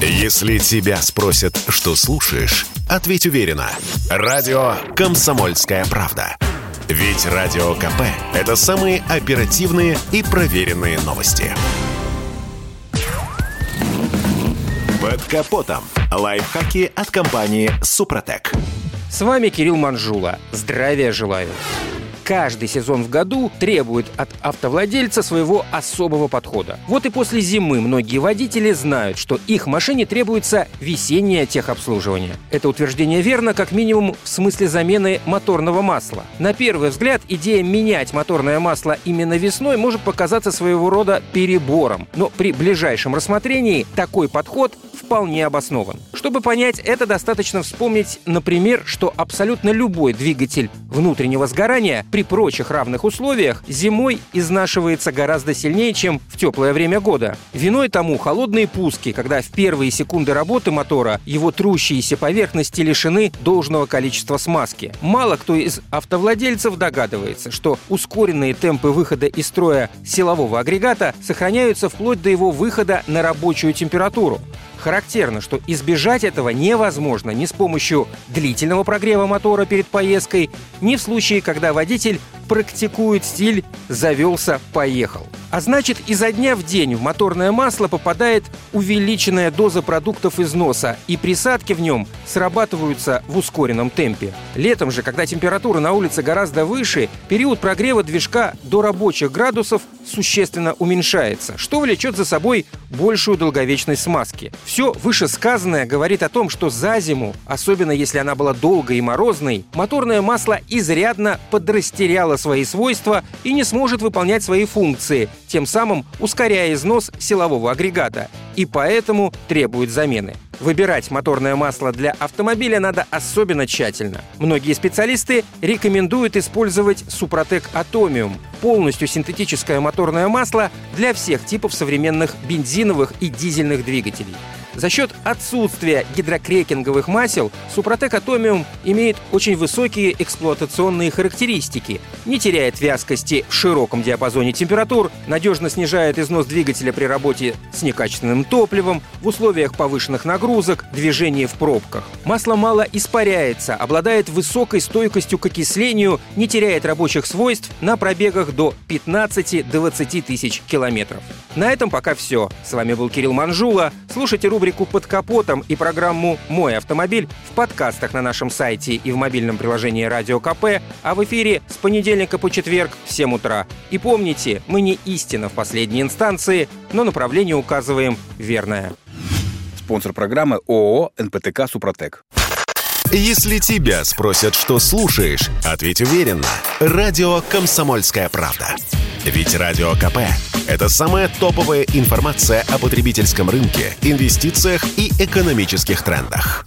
Если тебя спросят, что слушаешь, ответь уверенно. Радио «Комсомольская правда». Ведь Радио КП – это самые оперативные и проверенные новости. Под капотом. Лайфхаки от компании «Супротек». С вами Кирилл Манжула. Здравия желаю каждый сезон в году требует от автовладельца своего особого подхода. Вот и после зимы многие водители знают, что их машине требуется весеннее техобслуживание. Это утверждение верно как минимум в смысле замены моторного масла. На первый взгляд идея менять моторное масло именно весной может показаться своего рода перебором, но при ближайшем рассмотрении такой подход вполне обоснован. Чтобы понять это, достаточно вспомнить, например, что абсолютно любой двигатель внутреннего сгорания при прочих равных условиях зимой изнашивается гораздо сильнее, чем в теплое время года. Виной тому холодные пуски, когда в первые секунды работы мотора его трущиеся поверхности лишены должного количества смазки. Мало кто из автовладельцев догадывается, что ускоренные темпы выхода из строя силового агрегата сохраняются вплоть до его выхода на рабочую температуру. Характерно, что избежать этого невозможно ни с помощью длительного прогрева мотора перед поездкой, ни в случае, когда водитель практикует стиль «завелся, поехал». А значит, изо дня в день в моторное масло попадает увеличенная доза продуктов износа, и присадки в нем срабатываются в ускоренном темпе. Летом же, когда температура на улице гораздо выше, период прогрева движка до рабочих градусов существенно уменьшается, что влечет за собой большую долговечность смазки. Все вышесказанное говорит о том, что за зиму, особенно если она была долгой и морозной, моторное масло изрядно подрастеряло свои свойства и не сможет выполнять свои функции, тем самым ускоряя износ силового агрегата, и поэтому требует замены. Выбирать моторное масло для автомобиля надо особенно тщательно. Многие специалисты рекомендуют использовать Супротек Атомиум – полностью синтетическое моторное масло для всех типов современных бензиновых и дизельных двигателей. За счет отсутствия гидрокрекинговых масел Супротек Атомиум имеет очень высокие эксплуатационные характеристики, не теряет вязкости в широком диапазоне температур, надежно снижает износ двигателя при работе с некачественным топливом, в условиях повышенных нагрузок, движении в пробках. Масло мало испаряется, обладает высокой стойкостью к окислению, не теряет рабочих свойств на пробегах до 15-20 тысяч километров. На этом пока все. С вами был Кирилл Манжула. Слушайте рубрику «Под капотом» и программу «Мой автомобиль» в подкастах на нашем сайте и в мобильном приложении «Радио КП», а в эфире с понедельника по четверг в 7 утра. И помните, мы не истина в последней инстанции, но направление указываем верное. Спонсор программы ООО «НПТК Супротек». Если тебя спросят, что слушаешь, ответь уверенно. Радио «Комсомольская правда». Ведь Радио КП – это самая топовая информация о потребительском рынке, инвестициях и экономических трендах.